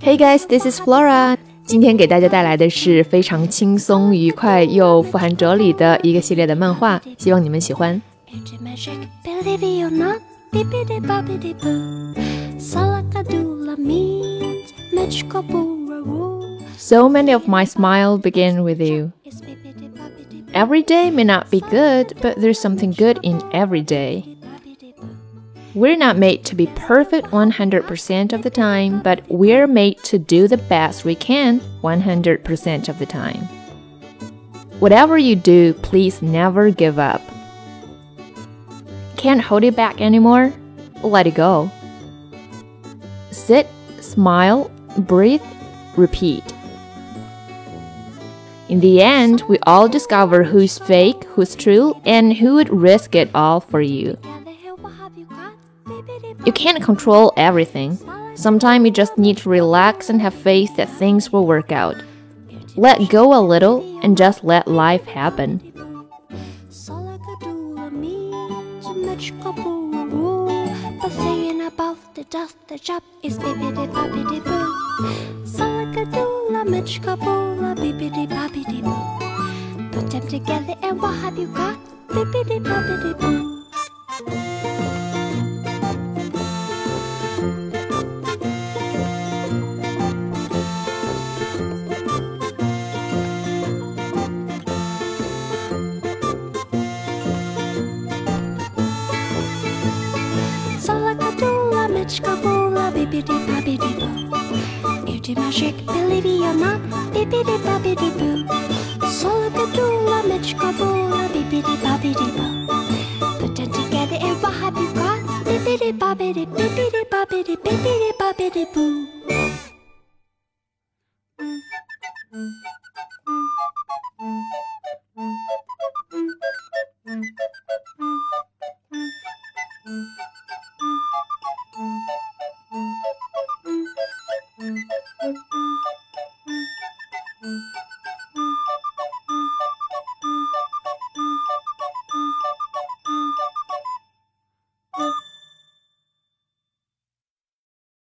Hey guys, this is Flora。今天给大家带来的是非常轻松、愉快又富含哲理的一个系列的漫画，希望你们喜欢。 It's magic, believe it or not, bippity boppity boo. Salakadoola means mitchkaboola woo. So many of my smile begin with you. It's bippity boppity boo. Every day may not be good, but there's something good in every day. We're not made to be perfect 100% of the time, but we're made to do the best we can 100% of the time. Whatever you do, please never give up. Can't hold it back anymore? Let it go. Sit, smile, breathe, repeat. In the end, we all discover who's fake, who's true, and who would risk it all for you. You can't control everything. Sometimes you just need to relax and have faith that things will work out. Let go a little and just let life happen. Put them together and what have you got? Bippity boppity boo. Mitchkaboola, bippity boppity boo. Do magic, believe it or not, bippity boppity boo. Salagadoola, mitchkaboola, bippity boppity boo. Put them together and what have you got? Bippity boppity, bippity boppity, bippity boppity boo.